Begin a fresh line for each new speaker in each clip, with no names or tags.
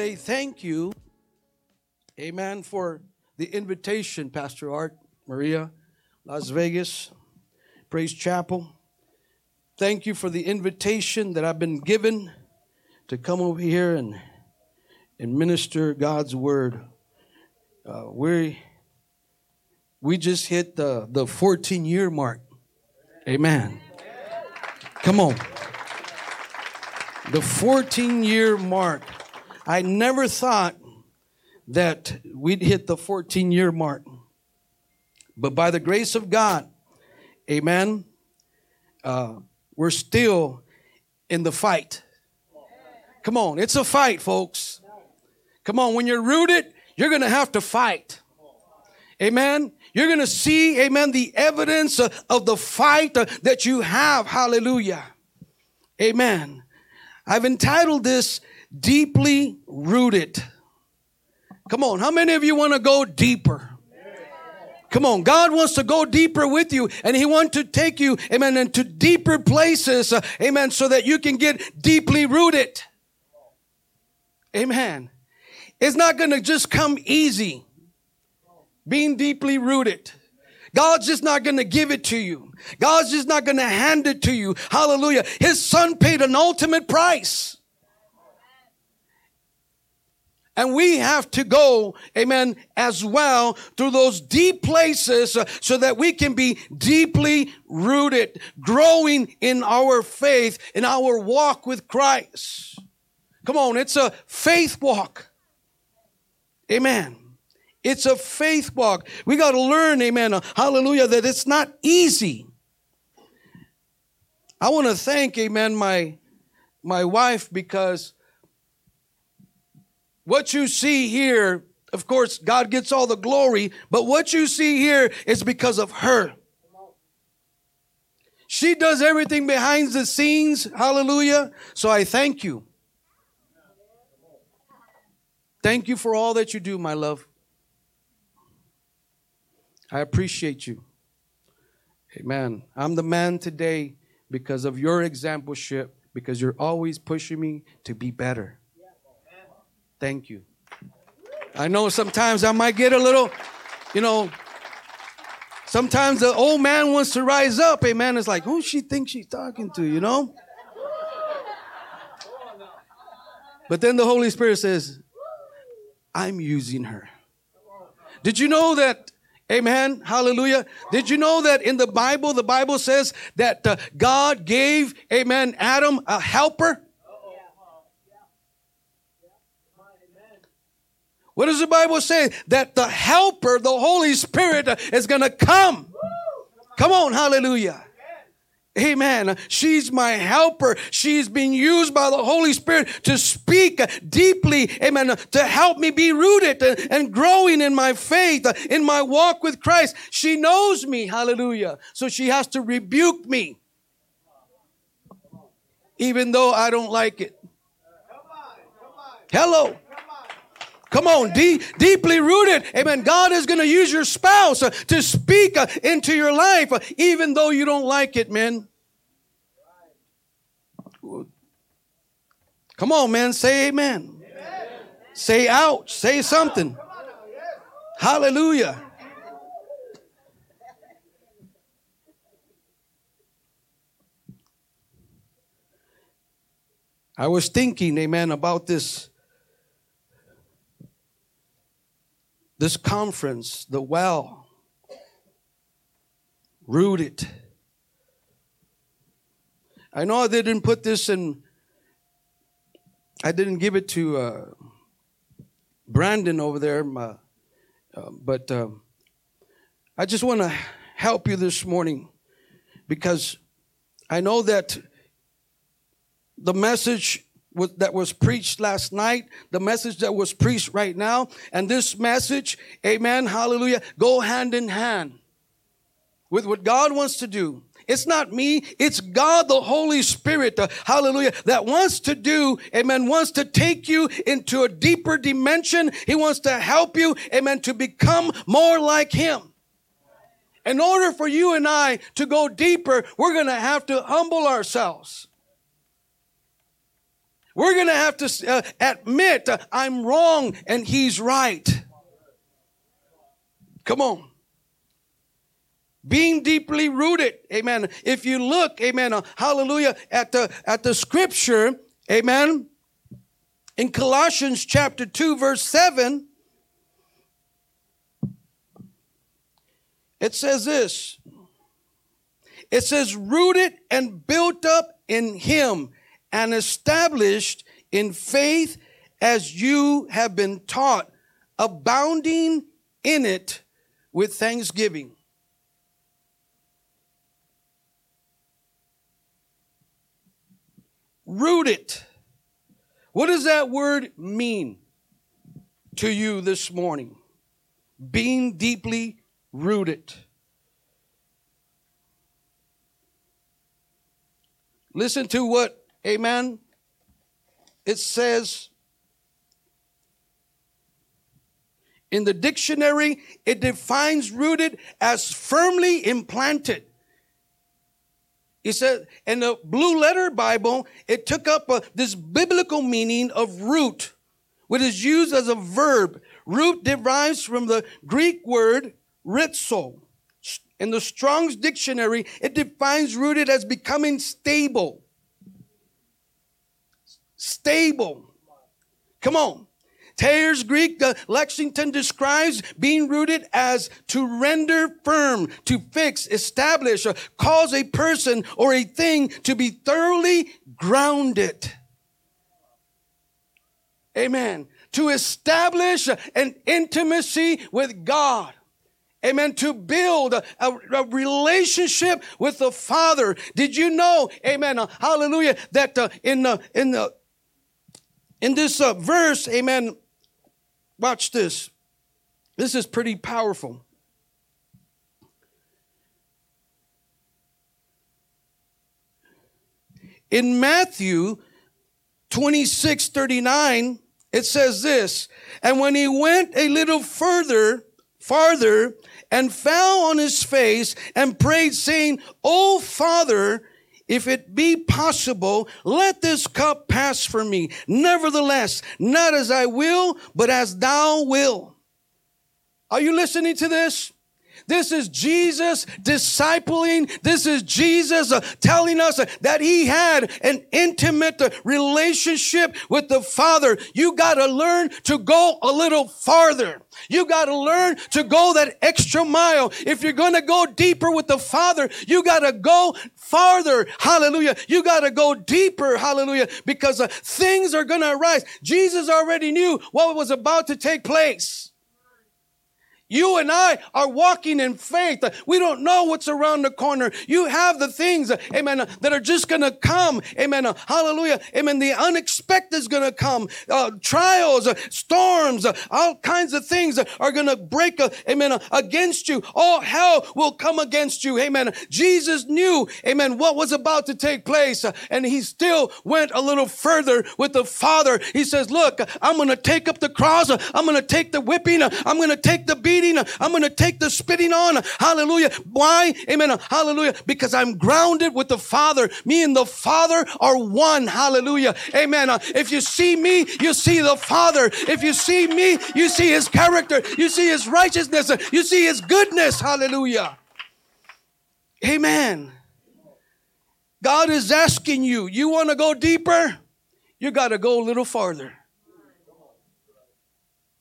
Say thank you, amen, for the invitation, Pastor Art, Maria, Las Vegas, Praise Chapel. Thank you for the invitation that I've been given to come over here and, and minister God's word. Uh, we we just hit the, the 14 year mark. Amen. Come on the 14 year mark. I never thought that we'd hit the 14 year mark. But by the grace of God, amen, uh, we're still in the fight. Come on, it's a fight, folks. Come on, when you're rooted, you're going to have to fight. Amen. You're going to see, amen, the evidence of the fight that you have. Hallelujah. Amen. I've entitled this Deeply Rooted. Come on, how many of you want to go deeper? Come on, God wants to go deeper with you and He wants to take you, amen, into deeper places, uh, amen, so that you can get deeply rooted. Amen. It's not going to just come easy being deeply rooted. God's just not going to give it to you. God's just not going to hand it to you. Hallelujah. His son paid an ultimate price. And we have to go, amen, as well through those deep places uh, so that we can be deeply rooted, growing in our faith, in our walk with Christ. Come on, it's a faith walk. Amen. It's a faith walk. We got to learn, amen, hallelujah, that it's not easy. I want to thank, amen, my, my wife because what you see here, of course, God gets all the glory, but what you see here is because of her. She does everything behind the scenes, hallelujah. So I thank you. Thank you for all that you do, my love. I appreciate you. Amen. I'm the man today because of your exampleship, because you're always pushing me to be better. Thank you. I know sometimes I might get a little, you know, sometimes the old man wants to rise up. Amen. It's like, who she thinks she's talking to, you know? But then the Holy Spirit says, I'm using her. Did you know that Amen. Hallelujah. Did you know that in the Bible, the Bible says that uh, God gave, amen, Adam a helper? What does the Bible say? That the helper, the Holy Spirit, is going to come. Come on, hallelujah. Amen. She's my helper. She's being used by the Holy Spirit to speak deeply, amen, to help me be rooted and growing in my faith, in my walk with Christ. She knows me, hallelujah. So she has to rebuke me, even though I don't like it. Hello. Come on, deep, deeply rooted. Amen. God is going to use your spouse uh, to speak uh, into your life, uh, even though you don't like it, man. Come on, man. Say amen. amen. Say ouch. Say something. Hallelujah. I was thinking, amen, about this this conference, the well, rooted. I know I didn't put this in, I didn't give it to uh, Brandon over there, my, uh, but uh, I just want to help you this morning because I know that the message that was preached last night, the message that was preached right now, and this message, amen, hallelujah, go hand in hand with what God wants to do. It's not me, it's God the Holy Spirit, uh, hallelujah, that wants to do, amen, wants to take you into a deeper dimension. He wants to help you, amen, to become more like Him. In order for you and I to go deeper, we're going to have to humble ourselves. We're going to have to uh, admit uh, I'm wrong and he's right. Come on. Being deeply rooted, amen. If you look, amen, uh, hallelujah, at the at the scripture, amen, in Colossians chapter 2 verse 7, it says this. It says rooted and built up in him and established in faith as you have been taught, abounding in it with thanksgiving. Rooted. What does that word mean to you this morning? Being deeply rooted. Listen to what Amen. It says in the dictionary, it defines rooted as firmly implanted. He said, in the blue letter Bible, it took up a, this biblical meaning of root, which is used as a verb. Root derives from the Greek word ritzo. In the Strong's dictionary, it defines rooted as becoming stable stable. Come on. Thayer's Greek, the Lexicon describes being rooted as to render firm, to fix, establish, or cause a person or a thing to be thoroughly grounded. Amen. To establish an intimacy with God. Amen. To build a, a, relationship with the Father. Did you know, amen, uh, hallelujah, that uh, in the, in the, in this uh, verse, amen, watch this. This is pretty powerful. In Matthew 26 39, it says this, and when he went a little further, farther, and fell on his face and prayed, saying, O Father, if it be possible, let this cup pass from me. Nevertheless, not as I will, but as thou will. Are you listening to this? This is Jesus discipling. This is Jesus uh, telling us that he had an intimate relationship with the Father. You got to learn to go a little farther. You got to learn to go that extra mile. If you're going to go deeper with the Father, you got to go farther. Hallelujah. You got to go deeper. Hallelujah. Because uh, things are going to arise. Jesus already knew what was about to take place. You and I are walking in faith. We don't know what's around the corner. You have the things, amen, that are just going to come. Amen. Hallelujah. Amen. The unexpected is going to come. Uh, trials, uh, storms, uh, all kinds of things are going to break, uh, amen, against you. All hell will come against you. Amen. Jesus knew, amen, what was about to take place. Uh, and he still went a little further with the Father. He says, look, I'm going to take up the cross. I'm going to take the whipping. I'm going to take the beating beating. I'm going to take the spitting on. Hallelujah. Why? Amen. Hallelujah. Because I'm grounded with the Father. Me and the Father are one. Hallelujah. Amen. Uh, if you see me, you see the Father. If you see me, you see his character. You see his righteousness. You see his goodness. Hallelujah. Amen. God is asking you, you want to go deeper? You got to go a little farther.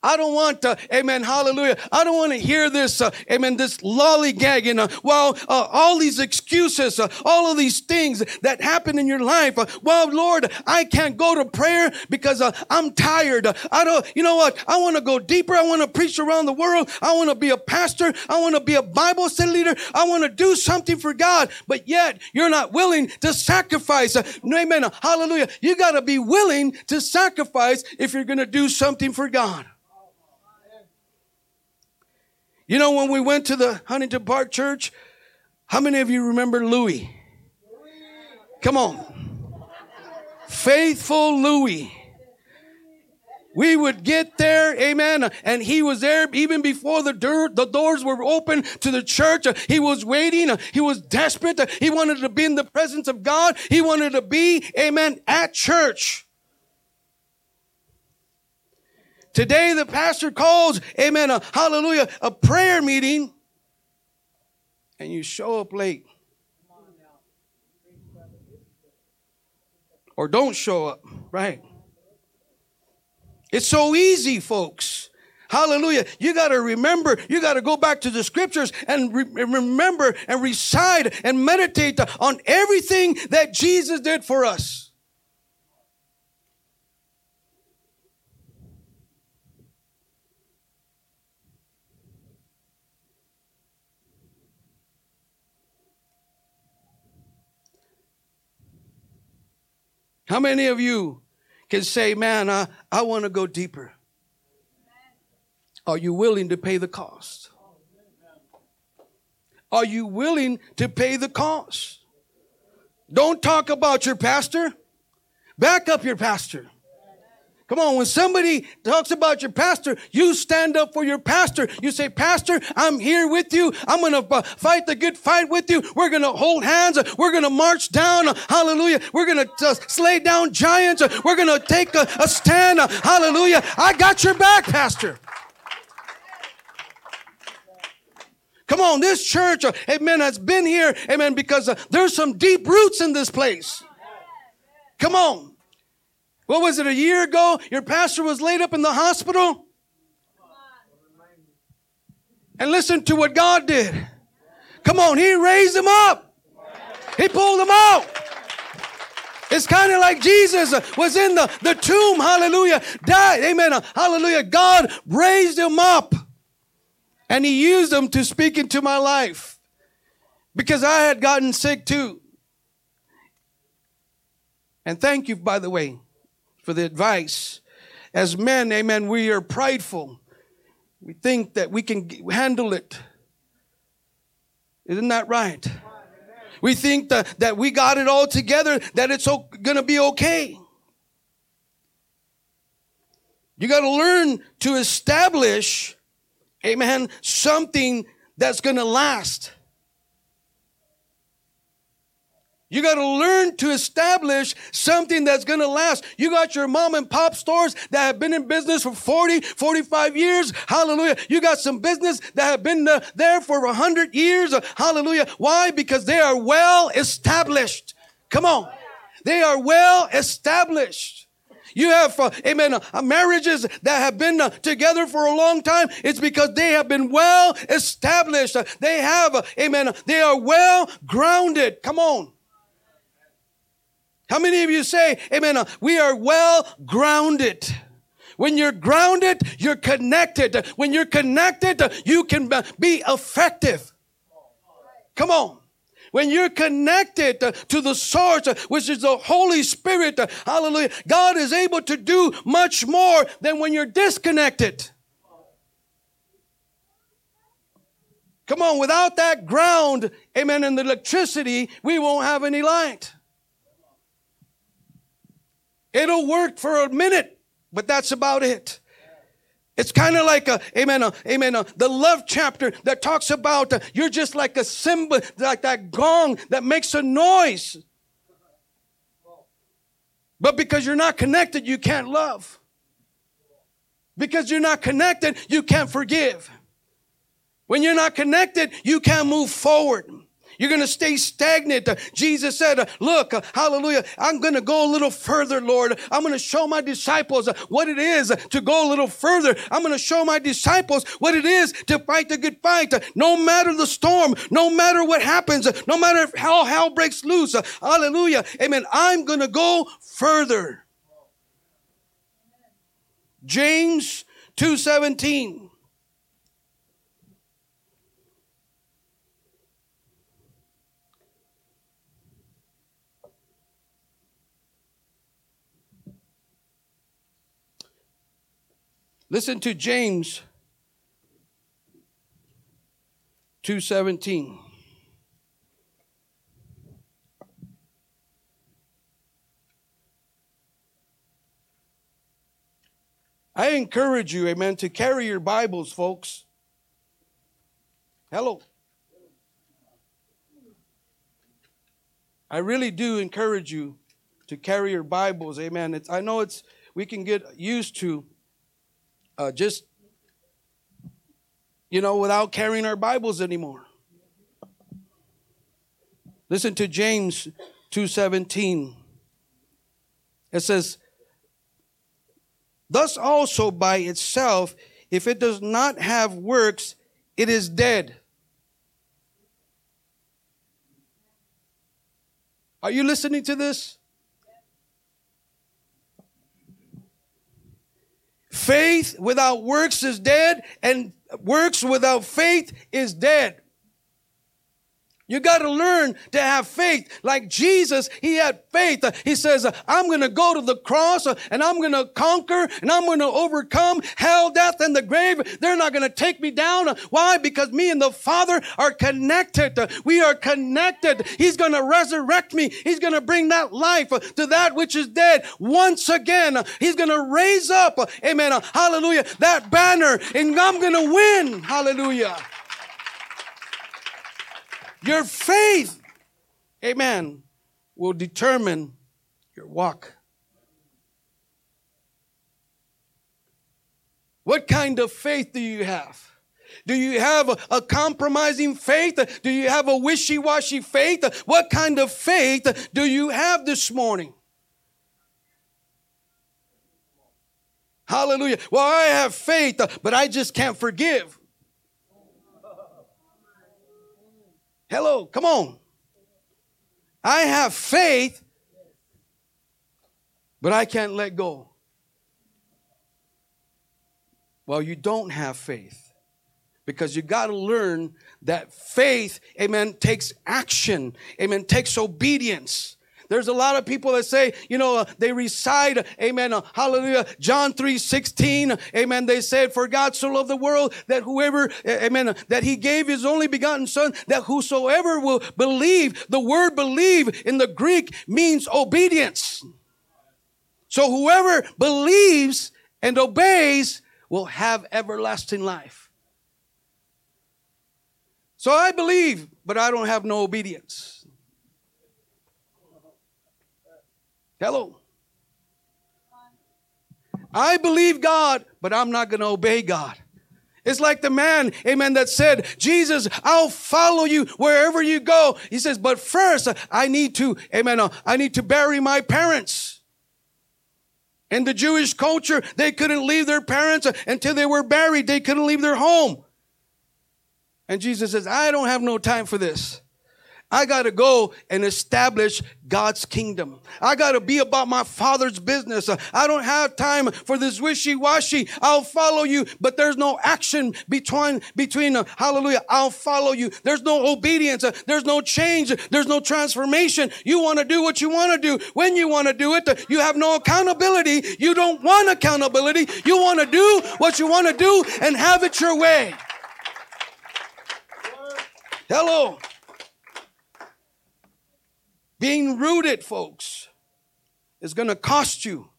I don't want to, amen, hallelujah. I don't want to hear this, uh, amen, this lollygagging. Uh, well, uh, all these excuses, uh, all of these things that happen in your life. Uh, well, Lord, I can't go to prayer because uh, I'm tired. I don't, you know what? I want to go deeper. I want to preach around the world. I want to be a pastor. I want to be a Bible study leader. I want to do something for God. But yet you're not willing to sacrifice. amen. Hallelujah. You got to be willing to sacrifice if you're going to do something for God. You know, when we went to the Huntington Park Church, how many of you remember Louis? Come on. Faithful Louis. We would get there, amen, and he was there even before the, door, the doors were open to the church. He was waiting. He was desperate. He wanted to be in the presence of God. He wanted to be, amen, at church. Today the pastor calls, amen, a hallelujah, a prayer meeting, and you show up late. Or don't show up, right? It's so easy, folks. Hallelujah. You got to remember, you got to go back to the scriptures and re- remember and recite and meditate on everything that Jesus did for us. How many of you can say, man, I, I want to go deeper? Are you willing to pay the cost? Are you willing to pay the cost? Don't talk about your pastor. Back up your pastor. Come on, when somebody talks about your pastor, you stand up for your pastor. You say, Pastor, I'm here with you. I'm going to fight the good fight with you. We're going to hold hands. We're going to march down. Hallelujah. We're going to uh, slay down giants. We're going to take a, a stand. Hallelujah. I got your back, Pastor. Come on, this church, uh, amen, has been here, amen, because uh, there's some deep roots in this place. Come on. What was it, a year ago? Your pastor was laid up in the hospital? And listen to what God did. Come on, He raised him up. He pulled him out. It's kind of like Jesus was in the, the tomb, hallelujah, died, amen, hallelujah. God raised him up and he used him to speak into my life because I had gotten sick too. And thank you, by the way, for the advice. As men, amen, we are prideful. We think that we can handle it. Isn't that right? We think that, that we got it all together, that it's going to be okay. You got to learn to establish, amen, something that's going to last. You got to learn to establish something that's going to last. You got your mom and pop stores that have been in business for 40, 45 years. Hallelujah. You got some business that have been uh, there for 100 years. Hallelujah. Why? Because they are well established. Come on. They are well established. You have, uh, amen, uh, marriages that have been uh, together for a long time. It's because they have been well established. They have, uh, amen, they are well grounded. Come on. How many of you say, amen, uh, we are well grounded? When you're grounded, you're connected. When you're connected, you can be effective. Come on. When you're connected to the source, which is the Holy Spirit, hallelujah, God is able to do much more than when you're disconnected. Come on, without that ground, amen, and the electricity, we won't have any light. It'll work for a minute, but that's about it. It's kind of like a, amen, a, amen, the love chapter that talks about uh, you're just like a cymbal, like that gong that makes a noise. But because you're not connected, you can't love. Because you're not connected, you can't forgive. When you're not connected, you can't move forward. You're going to stay stagnant. Jesus said, Look, hallelujah, I'm going to go a little further, Lord. I'm going to show my disciples what it is to go a little further. I'm going to show my disciples what it is to fight the good fight. No matter the storm, no matter what happens, no matter how hell breaks loose. Hallelujah. Amen. I'm going to go further. James 2:17 Listen to James 2:17. I encourage you, amen, to carry your Bibles, folks. Hello. I really do encourage you to carry your Bibles, amen. It's, I know it's we can get used to uh, just you know without carrying our Bibles anymore. Listen to James 2:17. It says, Thus also by itself, if it does not have works, it is dead. Are you listening to this? Faith without works is dead, and works without faith is dead. You got to learn to have faith. Like Jesus, he had faith. He says, I'm going to go to the cross and I'm going to conquer and I'm going to overcome hell, death, and the grave. They're not going to take me down. Why? Because me and the Father are connected. We are connected. He's going to resurrect me. He's going to bring that life to that which is dead once again. He's going to raise up, amen, hallelujah, that banner and I'm going to win. Hallelujah. Your faith, amen, will determine your walk. What kind of faith do you have? Do you have a, a, compromising faith? Do you have a wishy washy faith? What kind of faith do you have this morning? Hallelujah. Well, I have faith, but I just can't forgive. Hello, come on. I have faith, but I can't let go. Well, you don't have faith because you got to learn that faith, amen, takes action, amen, takes obedience. There's a lot of people that say, you know, uh, they recite, amen, uh, hallelujah, John 3 16, amen. They said, For God so loved the world that whoever, amen, that he gave his only begotten son, that whosoever will believe, the word believe in the Greek means obedience. So whoever believes and obeys will have everlasting life. So I believe, but I don't have no obedience. Hello. I believe God, but I'm not going to obey God. It's like the man, amen, that said, Jesus, I'll follow you wherever you go. He says, but first I need to, amen, I need to bury my parents. In the Jewish culture, they couldn't leave their parents until they were buried. They couldn't leave their home. And Jesus says, I don't have no time for this. I got to go and establish God's kingdom. I got to be about my father's business. I don't have time for this wishy-washy. I'll follow you, but there's no action between, between, uh, hallelujah, I'll follow you. There's no obedience. Uh, there's no change. There's no transformation. You want to do what you want to do when you want to do it. You have no accountability. You don't want accountability. You want to do what you want to do and have it your way. Hello. Being rooted, folks, is going to cost you.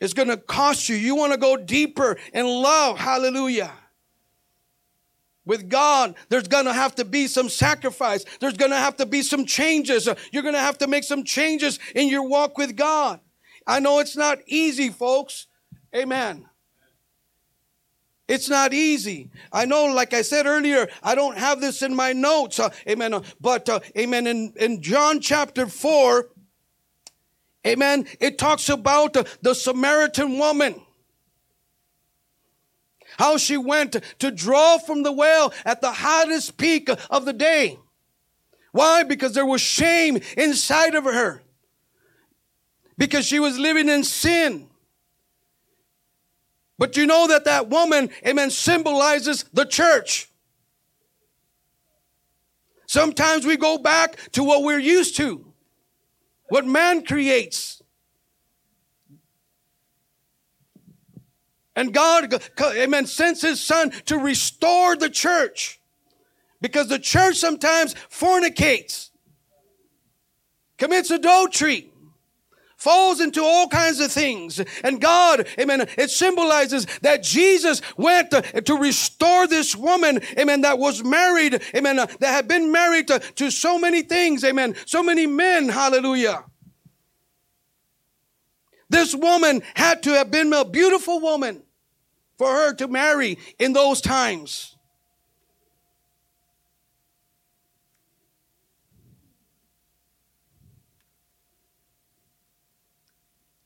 It's going to cost you. You want to go deeper in love. Hallelujah. With God, there's going to have to be some sacrifice. There's going to have to be some changes. You're going to have to make some changes in your walk with God. I know it's not easy, folks. Amen. It's not easy. I know, like I said earlier, I don't have this in my notes. Uh, amen. Uh, but, uh, amen, in, in John chapter 4, amen, it talks about uh, the Samaritan woman. How she went to draw from the well at the hottest peak of the day. Why? Because there was shame inside of her. Because she was living in sin. But you know that that woman, amen, symbolizes the church. Sometimes we go back to what we're used to, what man creates. And God, amen, sends his son to restore the church. Because the church sometimes fornicates, commits adultery, falls into all kinds of things. And God, amen, it symbolizes that Jesus went to, to restore this woman, amen, that was married, amen, uh, that had been married to, to so many things, amen, so many men, hallelujah. This woman had to have been a beautiful woman for her to marry in those times.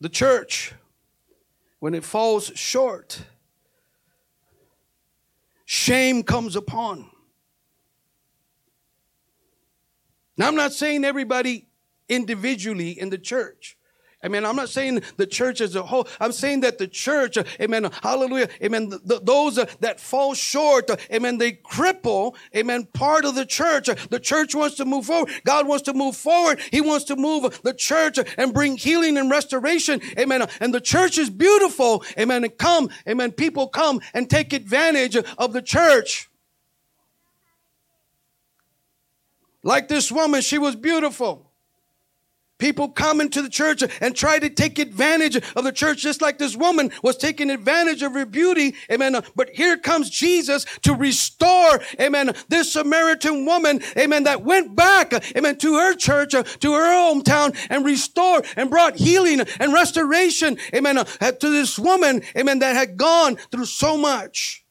The church, when it falls short, shame comes upon. Now, I'm not saying everybody individually in the church. Amen. I'm not saying the church as a whole. I'm saying that the church, amen, hallelujah, amen, those that fall short, amen, they cripple, amen, part of the church. The church wants to move forward. God wants to move forward. He wants to move the church and bring healing and restoration, amen. And the church is beautiful, amen. And come, amen, people come and take advantage of the church. Like this woman, she was beautiful. People come into the church and try to take advantage of the church, just like this woman was taking advantage of her beauty. Amen. But here comes Jesus to restore, amen, this Samaritan woman, amen, that went back, amen, to her church, uh, to her hometown and restored and brought healing and restoration, amen, uh, to this woman, amen, that had gone through so much.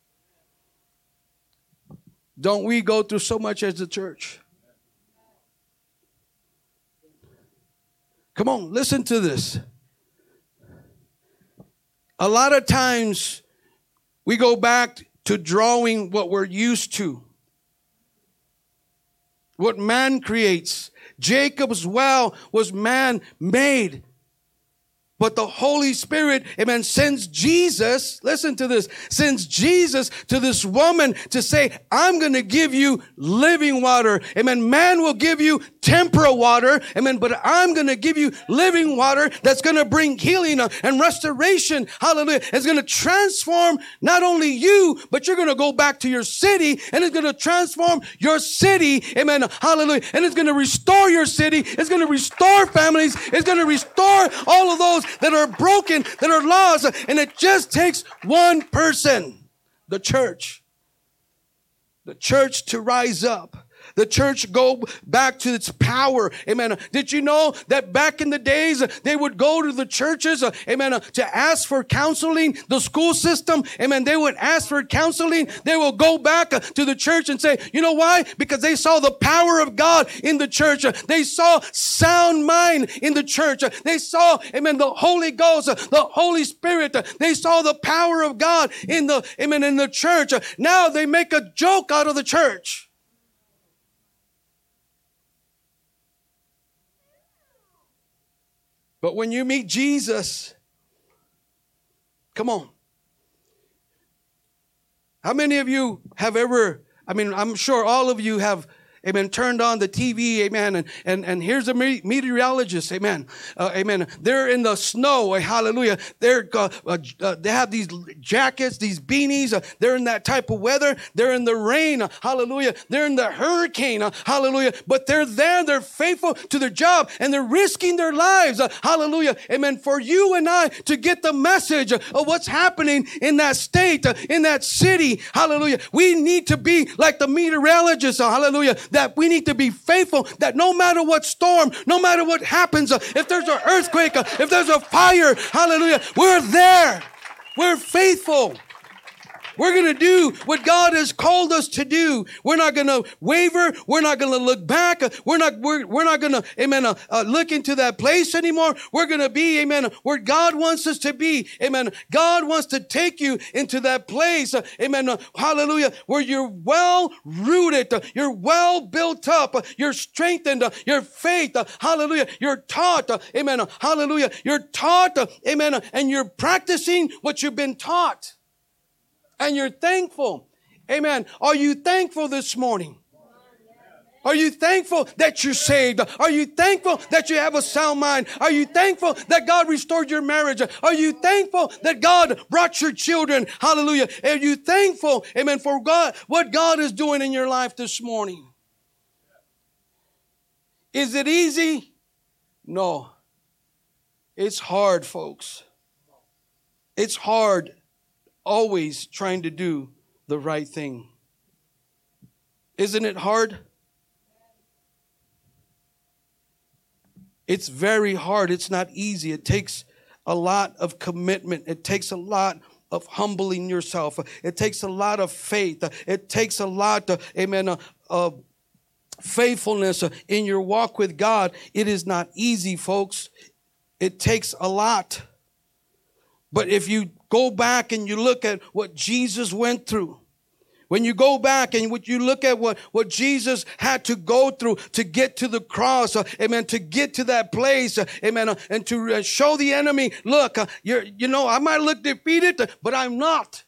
Don't we go through so much as the church? Come on, listen to this. A lot of times we go back to drawing what we're used to, what man creates. Jacob's well was man made. But the Holy Spirit, amen, sends Jesus, listen to this, sends Jesus to this woman to say, I'm going to give you living water. Amen. Man will give you temporal water. Amen. But I'm going to give you living water that's going to bring healing and restoration. Hallelujah. It's going to transform not only you, but you're going to go back to your city and it's going to transform your city. Amen. Hallelujah. And it's going to restore your city. It's going to restore families. It's going to restore all of those that are broken, that are lost. And it just takes one person, the church. The church to rise up the church go back to its power. Amen. Did you know that back in the days, they would go to the churches, uh, amen, uh, to ask for counseling, the school system, amen. They would ask for counseling. They will go back uh, to the church and say, you know why? Because they saw the power of God in the church. They saw sound mind in the church. They saw, amen, the Holy Ghost, the Holy Spirit. They saw the power of God in the, amen, in the church. Now they make a joke out of the church. But when you meet Jesus, come on. How many of you have ever, I mean, I'm sure all of you have amen, turned on the TV, amen, and, and, and here's a meteorologist, amen, uh, amen. They're in the snow, eh, hallelujah. They're, uh, uh, uh, they have these jackets, these beanies, uh, they're in that type of weather. They're in the rain, uh, hallelujah. They're in the hurricane, hallelujah. But they're there, they're faithful to their job, and they're risking their lives, hallelujah, amen, for you and I to get the message of what's happening in that state, in that city, hallelujah. We need to be like the meteorologist, hallelujah that we need to be faithful that no matter what storm, no matter what happens, uh, if there's an earthquake, uh, if there's a fire, hallelujah, we're there. We're faithful. We're going to do what God has called us to do. We're not going to waver. We're not going to look back. We're not, we're, we're not going to, amen, uh, uh, look into that place anymore. We're going to be, amen, where God wants us to be. Amen. God wants to take you into that place. Uh, amen. Uh, hallelujah. Where you're well rooted. Uh, you're well built up. Uh, you're strengthened. Your faith. Hallelujah. You're taught. Amen. Hallelujah. You're taught. Amen. And you're practicing what you've been taught. And you're thankful. Amen. Are you thankful this morning? Are you thankful that you're saved? Are you thankful that you have a sound mind? Are you thankful that God restored your marriage? Are you thankful that God brought your children? Hallelujah. Are you thankful, amen, for God, what God is doing in your life this morning? Is it easy? No. It's hard, folks. It's hard always trying to do the right thing. Isn't it hard? It's very hard. It's not easy. It takes a lot of commitment. It takes a lot of humbling yourself. It takes a lot of faith. It takes a lot, of, amen, of faithfulness in your walk with God. It is not easy, folks. It takes a lot. But if you go back and you look at what Jesus went through, when you go back and what you look at what, what Jesus had to go through to get to the cross, uh, amen, to get to that place, uh, amen, uh, and to uh, show the enemy, look, uh, you're, you know, I might look defeated, but I'm not.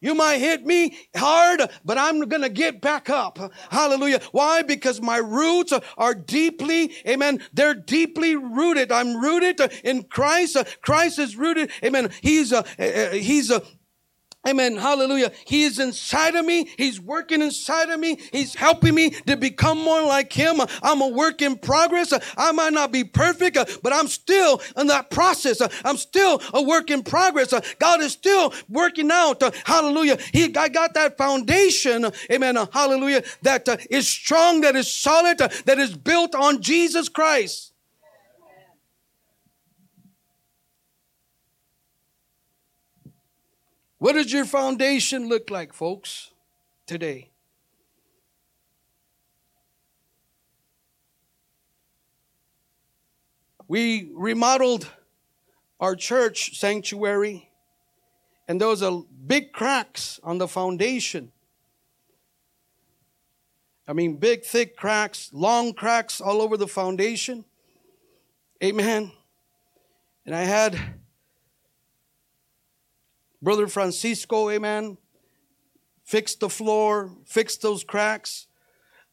You might hit me hard, but I'm going to get back up. Hallelujah. Why? Because my roots are deeply, amen, they're deeply rooted. I'm rooted in Christ. Christ is rooted, amen. He's, uh, he's, uh, Amen. Hallelujah. He is inside of me. He's working inside of me. He's helping me to become more like him. I'm a work in progress. I might not be perfect, but I'm still in that process. I'm still a work in progress. God is still working out. Hallelujah. He, I got that foundation. Amen. Hallelujah. That is strong, that is solid, that is built on Jesus Christ. What does your foundation look like, folks, today? We remodeled our church sanctuary, and there was a big cracks on the foundation. I mean, big, thick cracks, long cracks all over the foundation. Amen. And I had Brother Francisco, amen, fixed the floor, fixed those cracks.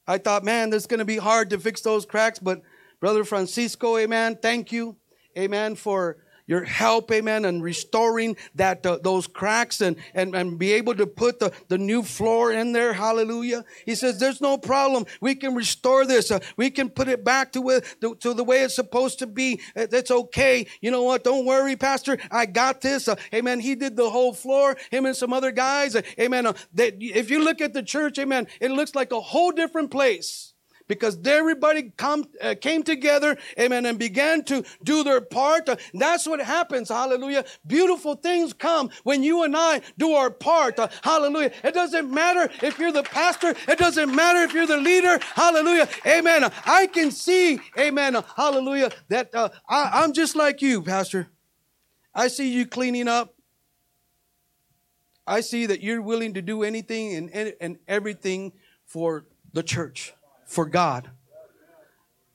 I thought, man, this is going to be hard to fix those cracks, but Brother Francisco, amen, thank you, amen, for your help, amen, and restoring that uh, those cracks and, and, and be able to put the, the new floor in there. Hallelujah. He says, there's no problem. We can restore this. Uh, we can put it back to, it, to, to, the way it's supposed to be. Uh, that's okay. You know what? Don't worry, Pastor. I got this. Uh, amen. He did the whole floor, him and some other guys. Uh, amen. Uh, that if you look at the church, amen, it looks like a whole different place because everybody come, uh, came together, amen, and began to do their part. Uh, that's what happens, hallelujah. Beautiful things come when you and I do our part, uh, hallelujah. It doesn't matter if you're the pastor, it doesn't matter if you're the leader, hallelujah, amen. I can see, amen, hallelujah, that uh, I, I'm just like you, pastor. I see you cleaning up. I see that you're willing to do anything and, and everything for the church for God.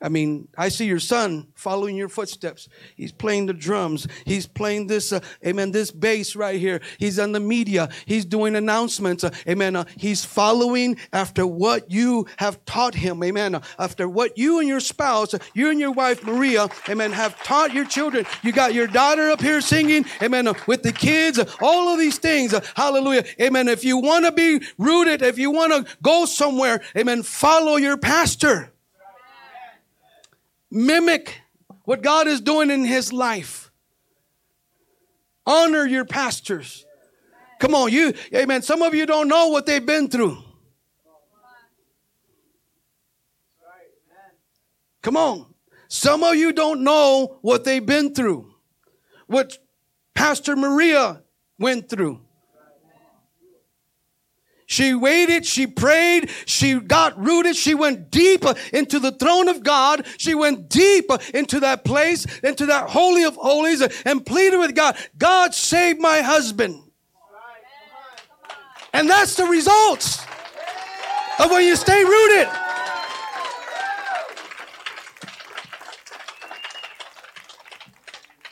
I mean, I see your son following your footsteps. He's playing the drums. He's playing this, uh, amen, this bass right here. He's on the media. He's doing announcements. Uh, amen. Uh, he's following after what you have taught him. Amen. Uh, after what you and your spouse, uh, you and your wife, Maria, amen, have taught your children. You got your daughter up here singing, amen, uh, with the kids, all of these things. hallelujah. Amen. If you want to be rooted, if you want to go somewhere, amen, follow your pastor. Mimic what God is doing in his life. Honor your pastors. Come on, you, amen. Some of you don't know what they've been through. Come on. Some of you don't know what they've been through. What Pastor Maria went through. She waited, she prayed, she got rooted, she went deep into the throne of God. She went deep into that place, into that holy of holies, and pleaded with God, God save my husband. And that's the results of when you stay rooted.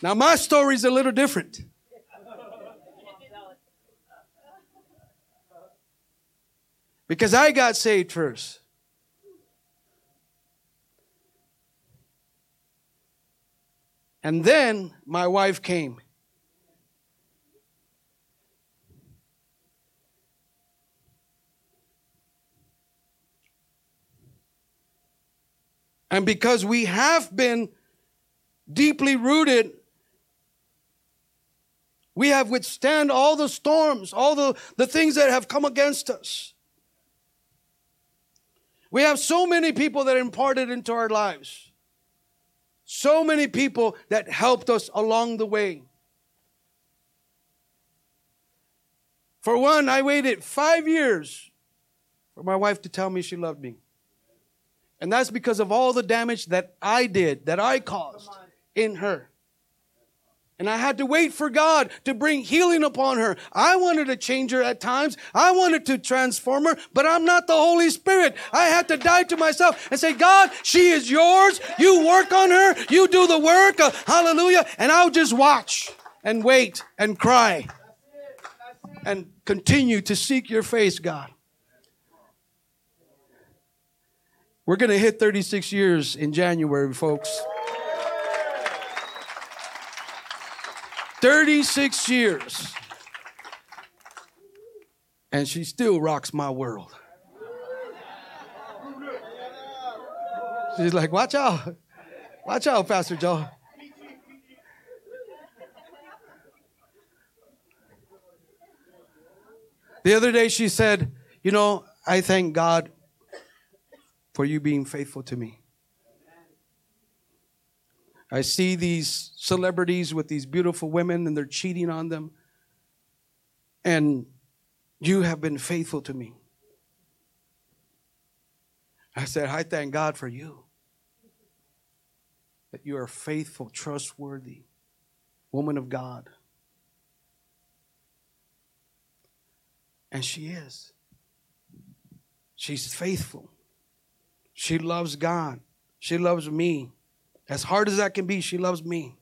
Now, my story is a little different. Because I got saved first. And then my wife came. And because we have been deeply rooted, we have withstand all the storms, all the, the things that have come against us. We have so many people that imparted into our lives. So many people that helped us along the way. For one, I waited five years for my wife to tell me she loved me. And that's because of all the damage that I did, that I caused in her. And I had to wait for God to bring healing upon her. I wanted to change her at times. I wanted to transform her, but I'm not the Holy Spirit. I had to die to myself and say, God, she is yours. You work on her. You do the work. Uh, hallelujah. And I'll just watch and wait and cry and continue to seek your face, God. We're going to hit 36 years in January, folks. 36 years. And she still rocks my world. She's like, watch out. Watch out, Pastor Joe. The other day she said, You know, I thank God for you being faithful to me. I see these celebrities with these beautiful women and they're cheating on them. And you have been faithful to me. I said, I thank God for you. That you are faithful, trustworthy woman of God. And she is. She's faithful. She loves God. She loves me. As hard as that can be, she loves me.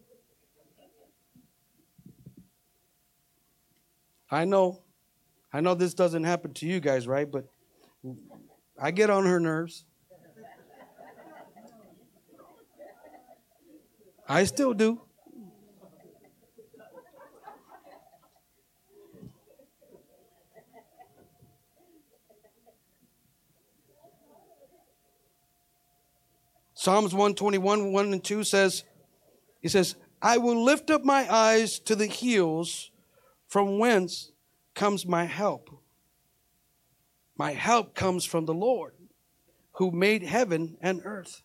I know, I know this doesn't happen to you guys, right? But I get on her nerves. I still do. Psalms 121, 1 and 2 says, He says, I will lift up my eyes to the hills from whence comes my help. My help comes from the Lord who made heaven and earth.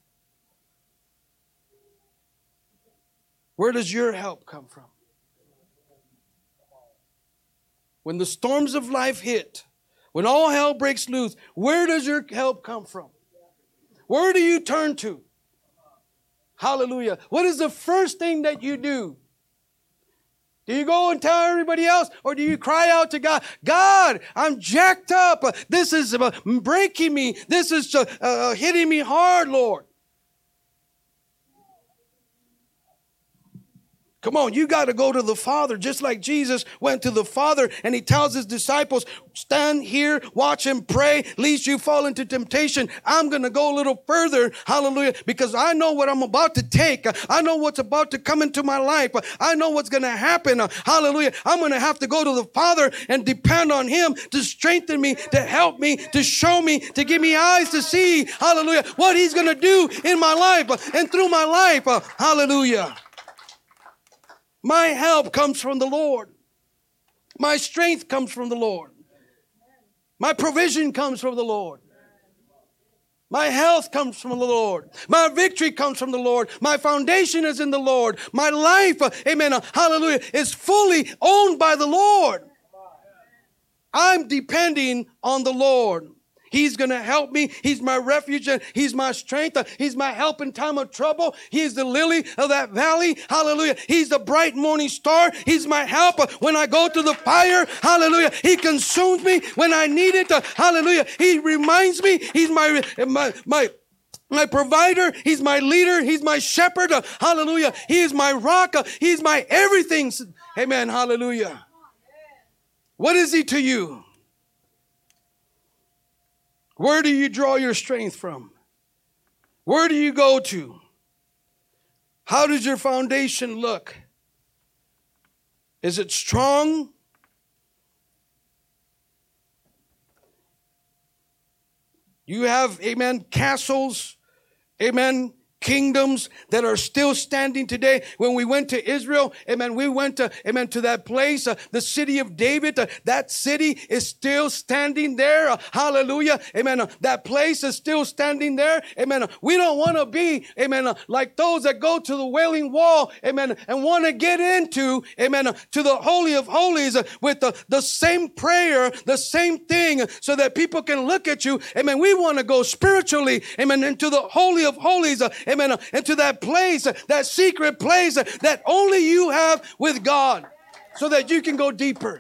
Where does your help come from? When the storms of life hit, when all hell breaks loose, where does your help come from? Where do you turn to? Hallelujah. What is the first thing that you do? Do you go and tell everybody else or do you cry out to God, God, I'm jacked up. This is breaking me. This is uh, uh, hitting me hard, Lord. Come on, you got to go to the Father, just like Jesus went to the Father and he tells his disciples, stand here, watch him pray, lest you fall into temptation. I'm going to go a little further, hallelujah, because I know what I'm about to take. I know what's about to come into my life. I know what's going to happen, hallelujah. I'm going to have to go to the Father and depend on him to strengthen me, to help me, to show me, to give me eyes to see, hallelujah, what he's going to do in my life and through my life, hallelujah. My help comes from the Lord. My strength comes from the Lord. My provision comes from the Lord. My health comes from the Lord. My victory comes from the Lord. My foundation is in the Lord. My life, amen, hallelujah, is fully owned by the Lord. I'm depending on the Lord. He's going to help me. He's my refuge and he's my strength. He's my help in time of trouble. He's the lily of that valley. Hallelujah. He's the bright morning star. He's my help when I go to the fire. Hallelujah. He consumes me when I need it. Hallelujah. He reminds me. He's my, my, my, my provider. He's my leader. He's my shepherd. Hallelujah. He is my rock. He's my everything. Amen. Hallelujah. What is he to you? Where do you draw your strength from? Where do you go to? How does your foundation look? Is it strong? You have, amen, castles, amen, kingdoms that are still standing today. When we went to Israel, amen, we went to, amen, to that place, uh, the city of David. Uh, that city is still standing there. Uh, hallelujah. Amen. Uh, that place is still standing there. Amen. Uh, we don't want to be, amen, uh, like those that go to the wailing wall, amen, and want to get into, amen, to the holy of holies with the, the same prayer, the same thing, so that people can look at you. Amen. We want to go spiritually, amen, into the holy of holies amen, into that place, that secret place that only you have with God so that you can go deeper.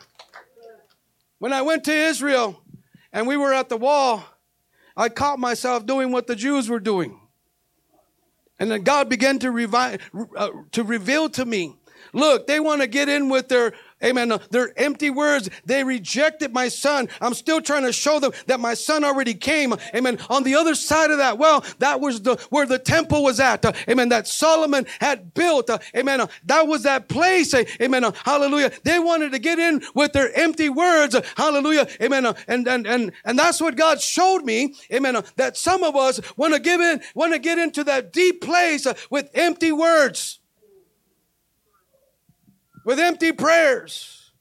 When I went to Israel and we were at the wall, I caught myself doing what the Jews were doing. And then God began to, revi- uh, to reveal to me look, they want to get in with their Amen. They're empty words. They rejected my son. I'm still trying to show them that my son already came. Amen. On the other side of that, well, that was the where the temple was at. Uh, amen. That Solomon had built. Uh, amen. Uh, that was that place. Amen. Hallelujah. They wanted to get in with their empty words. Hallelujah. Amen. and and and and that's what God showed me. Amen. that some of us want to give in, want to get into that deep place with empty words with empty prayers.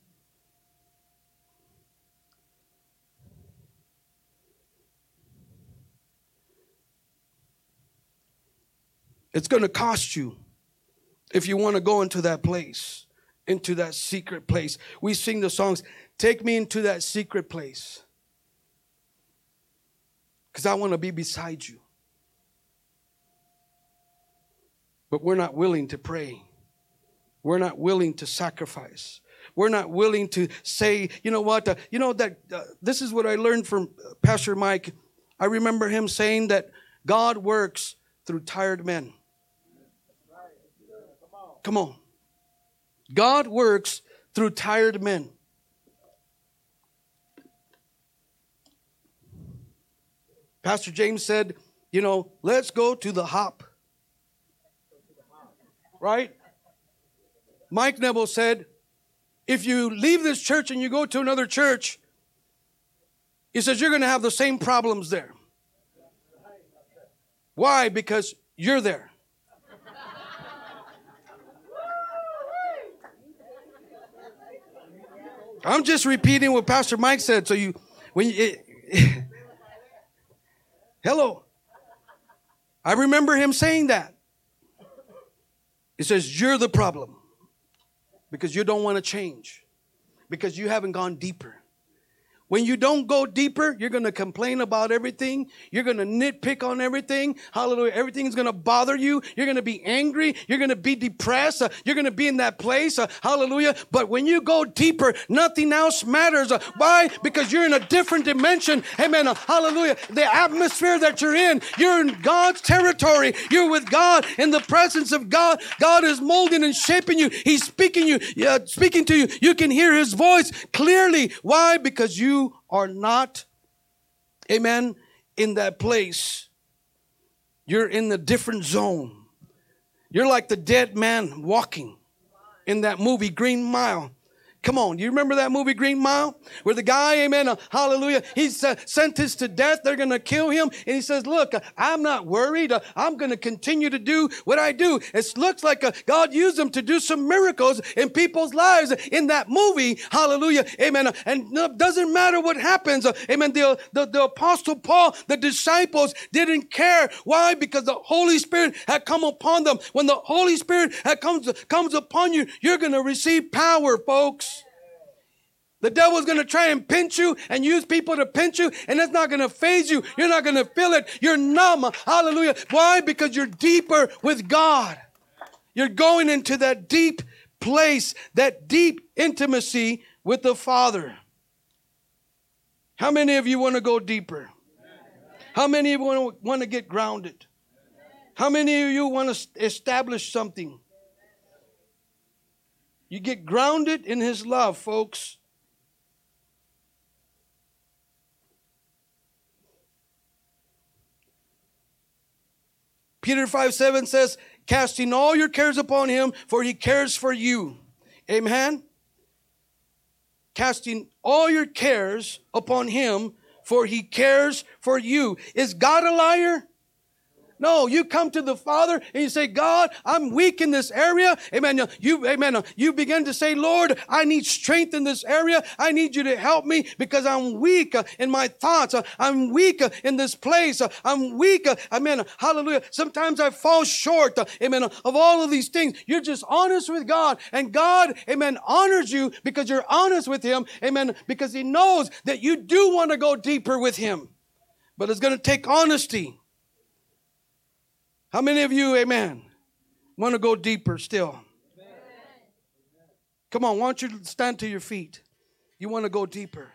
It's going to cost you if you want to go into that place, into that secret place. We sing the songs, Take me into that secret place. Because I want to be beside you. But we're not willing to pray. We're not willing to sacrifice. We're not willing to say, you know what, uh, you know that uh, this is what I learned from Pastor Mike. I remember him saying that God works through tired men. Come on. God works through tired men. Pastor James said, you know, let's go to the hop. Right? Mike Neville said, if you leave this church and you go to another church, he says you're going to have the same problems there. Why? Because you're there. I'm just repeating what Pastor Mike said. So you, when you, it, hello, I remember him saying that. He says, You're the problem because you don't want to change, because you haven't gone deeper. When you don't go deeper, you're going to complain about everything. You're going to nitpick on everything. Hallelujah. Everything's going to bother you. You're going to be angry. You're going to be depressed. Uh, you're going to be in that place. Uh, hallelujah. But when you go deeper, nothing else matters. Uh, why? Because you're in a different dimension. Amen. Uh, hallelujah. The atmosphere that you're in, you're in God's territory. You're with God in the presence of God. God is molding and shaping you. He's speaking you, uh, speaking to you. You can hear his voice clearly. Why? Because you are not, amen, in that place. You're in the different zone. You're like the dead man walking in that movie, Green Mile. Come on, do you remember that movie Green Mile? Where the guy, amen, uh, hallelujah, he's uh, sentenced to death. They're going to kill him. And he says, look, I'm not worried. Uh, I'm going to continue to do what I do. It looks like uh, God used him to do some miracles in people's lives in that movie. Hallelujah. Amen. Uh, and it doesn't matter what happens. amen. The, the, the apostle Paul, the disciples didn't care. Why? Because the Holy Spirit had come upon them. When the Holy Spirit comes, comes upon you, you're going to receive power, folks. The devil's going to try and pinch you and use people to pinch you, and it's not going to faze you. You're not going to feel it. You're numb. Hallelujah. Why? Because you're deeper with God. You're going into that deep place, that deep intimacy with the Father. How many of you want to go deeper? How many of you want to get grounded? How many of you want to establish something? You get grounded in His love, folks. Peter 5 7 says, casting all your cares upon him, for he cares for you. Amen. Casting all your cares upon him, for he cares for you. Is God a liar? No, you come to the Father and you say, God, I'm weak in this area. Amen. You, amen. You begin to say, Lord, I need strength in this area. I need you to help me because I'm weak in my thoughts. I'm weak in this place. I'm weak. Amen. Hallelujah. Sometimes I fall short. Amen. Of all of these things. You're just honest with God and God, amen, honors you because you're honest with Him. Amen. Because He knows that you do want to go deeper with Him. But it's going to take honesty. How many of you, amen, want to go deeper still? Come on, why don't you stand to your feet? You want to go deeper.